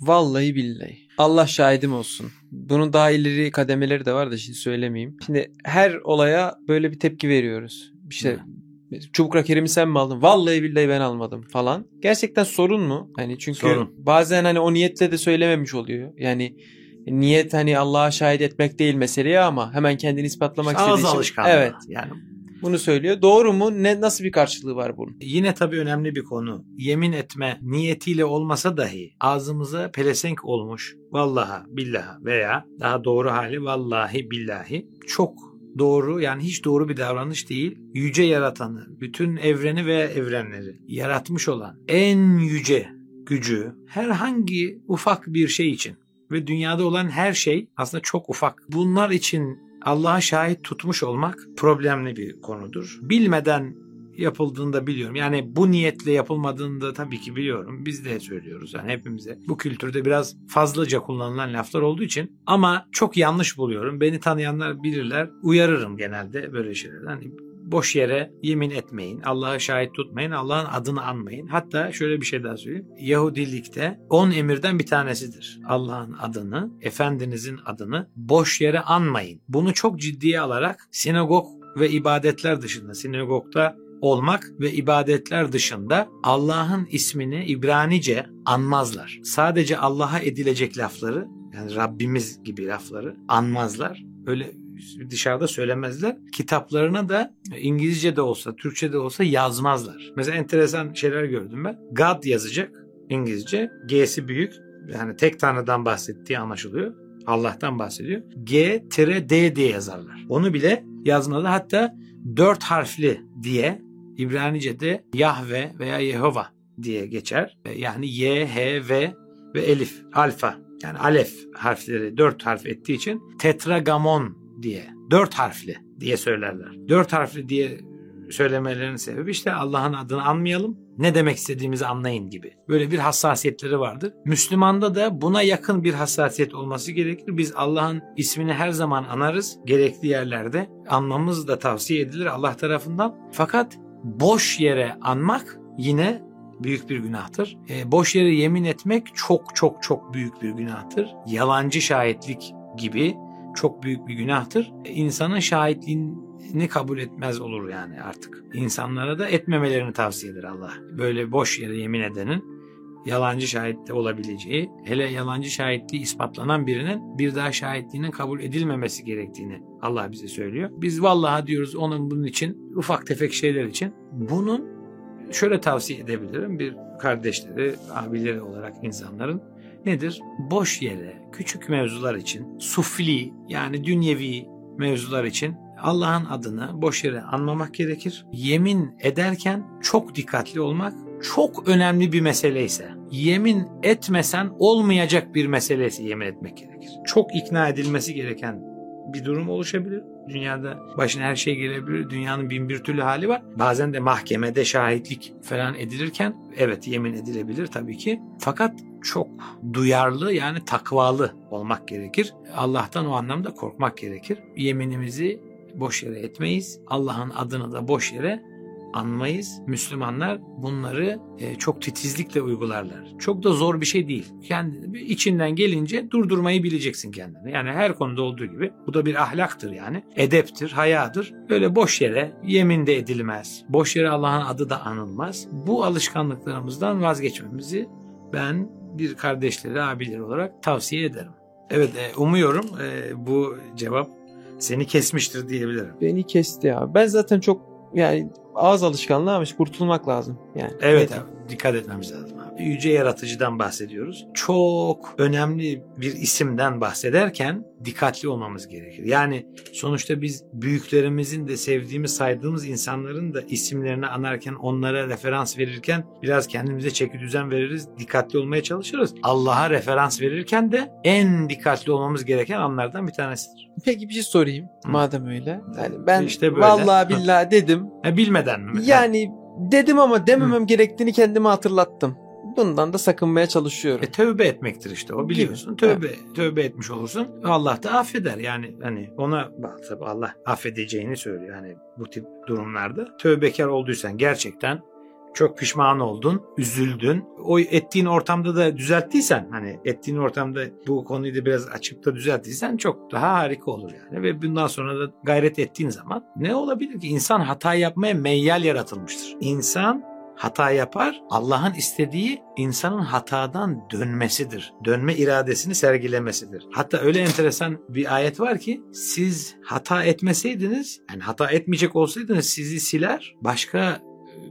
Vallahi billahi. Allah şahidim olsun. Bunun daha ileri kademeleri de var da şimdi söylemeyeyim. Şimdi her olaya böyle bir tepki veriyoruz. İşte çubuk rakerimi sen mi aldın? Vallahi billahi ben almadım falan. Gerçekten sorun mu? Hani çünkü Sorun. bazen hani o niyetle de söylememiş oluyor. Yani niyet hani Allah'a şahit etmek değil meseleye ama hemen kendini ispatlamak istediği için. Evet. Yani Bunu söylüyor. Doğru mu? Ne nasıl bir karşılığı var bunun? Yine tabii önemli bir konu. Yemin etme niyetiyle olmasa dahi ağzımıza pelesenk olmuş vallaha billaha veya daha doğru hali vallahi billahi çok doğru yani hiç doğru bir davranış değil. Yüce yaratanı, bütün evreni ve evrenleri yaratmış olan en yüce gücü herhangi ufak bir şey için ve dünyada olan her şey aslında çok ufak. Bunlar için Allah'a şahit tutmuş olmak problemli bir konudur. Bilmeden yapıldığında biliyorum. Yani bu niyetle yapılmadığını da tabii ki biliyorum. Biz de söylüyoruz yani hepimize. Bu kültürde biraz fazlaca kullanılan laflar olduğu için ama çok yanlış buluyorum. Beni tanıyanlar bilirler. Uyarırım genelde böyle şeyler. Hani boş yere yemin etmeyin. Allah'a şahit tutmayın. Allah'ın adını anmayın. Hatta şöyle bir şey daha söyleyeyim. Yahudilikte 10 emirden bir tanesidir. Allah'ın adını, Efendinizin adını boş yere anmayın. Bunu çok ciddiye alarak sinagog ve ibadetler dışında, sinagogda olmak ve ibadetler dışında Allah'ın ismini İbranice anmazlar. Sadece Allah'a edilecek lafları yani Rabbimiz gibi lafları anmazlar. Öyle dışarıda söylemezler. Kitaplarına da İngilizce de olsa, Türkçe de olsa yazmazlar. Mesela enteresan şeyler gördüm ben. God yazacak İngilizce. G'si büyük. Yani tek tanrıdan bahsettiği anlaşılıyor. Allah'tan bahsediyor. G-D diye yazarlar. Onu bile yazmalı. Hatta dört harfli diye İbranice'de Yahve veya Yehova diye geçer. Yani Y, H, V ve Elif, alfa. Yani alef harfleri dört harf ettiği için tetragamon diye dört harfli diye söylerler. Dört harfli diye söylemelerinin sebebi işte Allah'ın adını anmayalım. Ne demek istediğimizi anlayın gibi. Böyle bir hassasiyetleri vardır. Müslümanda da buna yakın bir hassasiyet olması gerekir. Biz Allah'ın ismini her zaman anarız. Gerekli yerlerde anmamız da tavsiye edilir Allah tarafından. Fakat boş yere anmak yine büyük bir günahtır. E, boş yere yemin etmek çok çok çok büyük bir günahtır. Yalancı şahitlik gibi çok büyük bir günahtır. İnsanın şahitliğini kabul etmez olur yani artık. İnsanlara da etmemelerini tavsiye eder Allah. Böyle boş yere yemin edenin yalancı şahit olabileceği, hele yalancı şahitliği ispatlanan birinin bir daha şahitliğinin kabul edilmemesi gerektiğini Allah bize söylüyor. Biz vallahi diyoruz onun bunun için, ufak tefek şeyler için. Bunun şöyle tavsiye edebilirim bir kardeşleri, abileri olarak insanların nedir? Boş yere, küçük mevzular için, sufli yani dünyevi mevzular için Allah'ın adını boş yere anmamak gerekir. Yemin ederken çok dikkatli olmak çok önemli bir mesele ise, yemin etmesen olmayacak bir meselesi yemin etmek gerekir. Çok ikna edilmesi gereken bir durum oluşabilir. Dünyada başına her şey gelebilir. Dünyanın bin bir türlü hali var. Bazen de mahkemede şahitlik falan edilirken evet yemin edilebilir tabii ki. Fakat çok duyarlı yani takvalı olmak gerekir. Allah'tan o anlamda korkmak gerekir. Yeminimizi boş yere etmeyiz. Allah'ın adını da boş yere anmayız. Müslümanlar bunları e, çok titizlikle uygularlar. Çok da zor bir şey değil. Kendi içinden gelince durdurmayı bileceksin kendini. Yani her konuda olduğu gibi bu da bir ahlaktır yani. Edeptir, hayadır. Öyle boş yere yemin de edilmez. Boş yere Allah'ın adı da anılmaz. Bu alışkanlıklarımızdan vazgeçmemizi ben bir kardeşleri, abileri olarak tavsiye ederim. Evet, e, umuyorum e, bu cevap seni kesmiştir diyebilirim. Beni kesti ya. Ben zaten çok yani ağız alışkanlığı ama işte kurtulmak lazım. Yani. Evet abi, dikkat etmemiz lazım abi. Yüce yaratıcıdan bahsediyoruz. Çok önemli bir isimden bahsederken dikkatli olmamız gerekir. Yani sonuçta biz büyüklerimizin de sevdiğimiz, saydığımız insanların da isimlerini anarken, onlara referans verirken biraz kendimize çeki düzen veririz, dikkatli olmaya çalışırız. Allah'a referans verirken de en dikkatli olmamız gereken anlardan bir tanesidir. Peki bir şey sorayım Hı. madem öyle. Yani ben İşte böyle. vallahi billahi dedim. Ha, bilmeden mi? Yani dedim ama dememem gerektiğini kendime hatırlattım. Bundan da sakınmaya çalışıyorum. E, tövbe etmektir işte o biliyorsun. Tövbe tövbe etmiş olursun. Allah da affeder. Yani hani ona tabii Allah affedeceğini söylüyor. Yani bu tip durumlarda tövbekar olduysan gerçekten çok pişman oldun, üzüldün. O ettiğin ortamda da düzelttiysen hani ettiğin ortamda bu konuyu da biraz açıp da düzelttiysen çok daha harika olur yani. Ve bundan sonra da gayret ettiğin zaman ne olabilir ki? İnsan hata yapmaya meyyal yaratılmıştır. İnsan hata yapar. Allah'ın istediği insanın hatadan dönmesidir. Dönme iradesini sergilemesidir. Hatta öyle enteresan bir ayet var ki siz hata etmeseydiniz, yani hata etmeyecek olsaydınız sizi siler, başka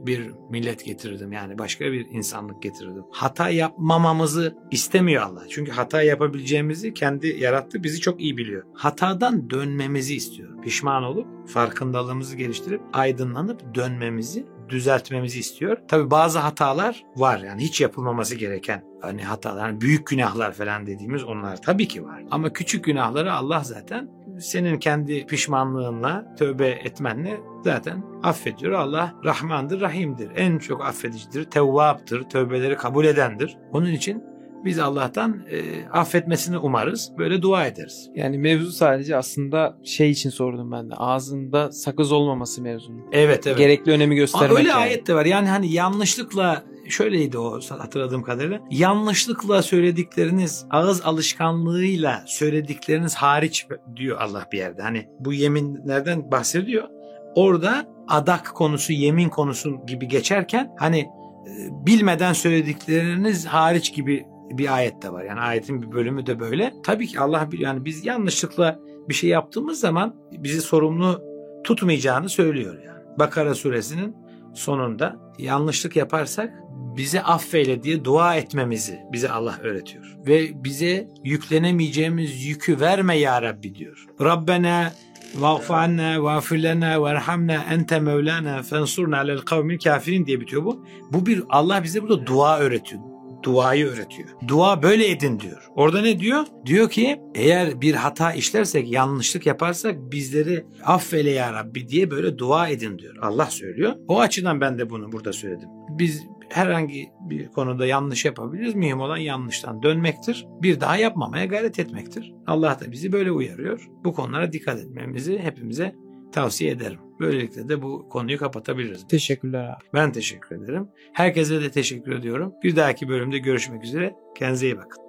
bir millet getirirdim. Yani başka bir insanlık getirirdim. Hata yapmamamızı istemiyor Allah. Çünkü hata yapabileceğimizi kendi yarattı. Bizi çok iyi biliyor. Hatadan dönmemizi istiyor. Pişman olup farkındalığımızı geliştirip aydınlanıp dönmemizi düzeltmemizi istiyor. Tabi bazı hatalar var yani hiç yapılmaması gereken hani hatalar, hani büyük günahlar falan dediğimiz onlar tabii ki var. Ama küçük günahları Allah zaten senin kendi pişmanlığınla, tövbe etmenle zaten affediyor. Allah Rahmandır, Rahim'dir. En çok affedicidir, tevvaptır, tövbeleri kabul edendir. Onun için biz Allah'tan e, affetmesini umarız. Böyle dua ederiz. Yani mevzu sadece aslında şey için sordum ben de. Ağzında sakız olmaması mevzunun. Evet evet. Gerekli önemi göstermek. Öyle yani. ayet de var. Yani hani yanlışlıkla şöyleydi o hatırladığım kadarıyla. Yanlışlıkla söyledikleriniz, ağız alışkanlığıyla söyledikleriniz hariç diyor Allah bir yerde. Hani bu yeminlerden bahsediyor. Orada adak konusu, yemin konusu gibi geçerken hani e, bilmeden söyledikleriniz hariç gibi bir ayet de var. Yani ayetin bir bölümü de böyle. Tabii ki Allah biliyor. Yani biz yanlışlıkla bir şey yaptığımız zaman bizi sorumlu tutmayacağını söylüyor yani. Bakara suresinin sonunda yanlışlık yaparsak bize affeyle diye dua etmemizi bize Allah öğretiyor. Ve bize yüklenemeyeceğimiz yükü verme ya Rabbi diyor. Rabbena vağfu anna vağfir lena verhamna ente mevlana fensurna alel kavmil kafirin diye bitiyor bu. Bu bir Allah bize burada dua öğretiyor. Duayı öğretiyor. Dua böyle edin diyor. Orada ne diyor? Diyor ki eğer bir hata işlersek, yanlışlık yaparsak bizleri affeyle ya Rabbi diye böyle dua edin diyor. Allah söylüyor. O açıdan ben de bunu burada söyledim. Biz herhangi bir konuda yanlış yapabiliriz. Mühim olan yanlıştan dönmektir. Bir daha yapmamaya gayret etmektir. Allah da bizi böyle uyarıyor. Bu konulara dikkat etmemizi hepimize tavsiye ederim. Böylelikle de bu konuyu kapatabiliriz. Teşekkürler abi. Ben teşekkür ederim. Herkese de teşekkür ediyorum. Bir dahaki bölümde görüşmek üzere. Kendinize iyi bakın.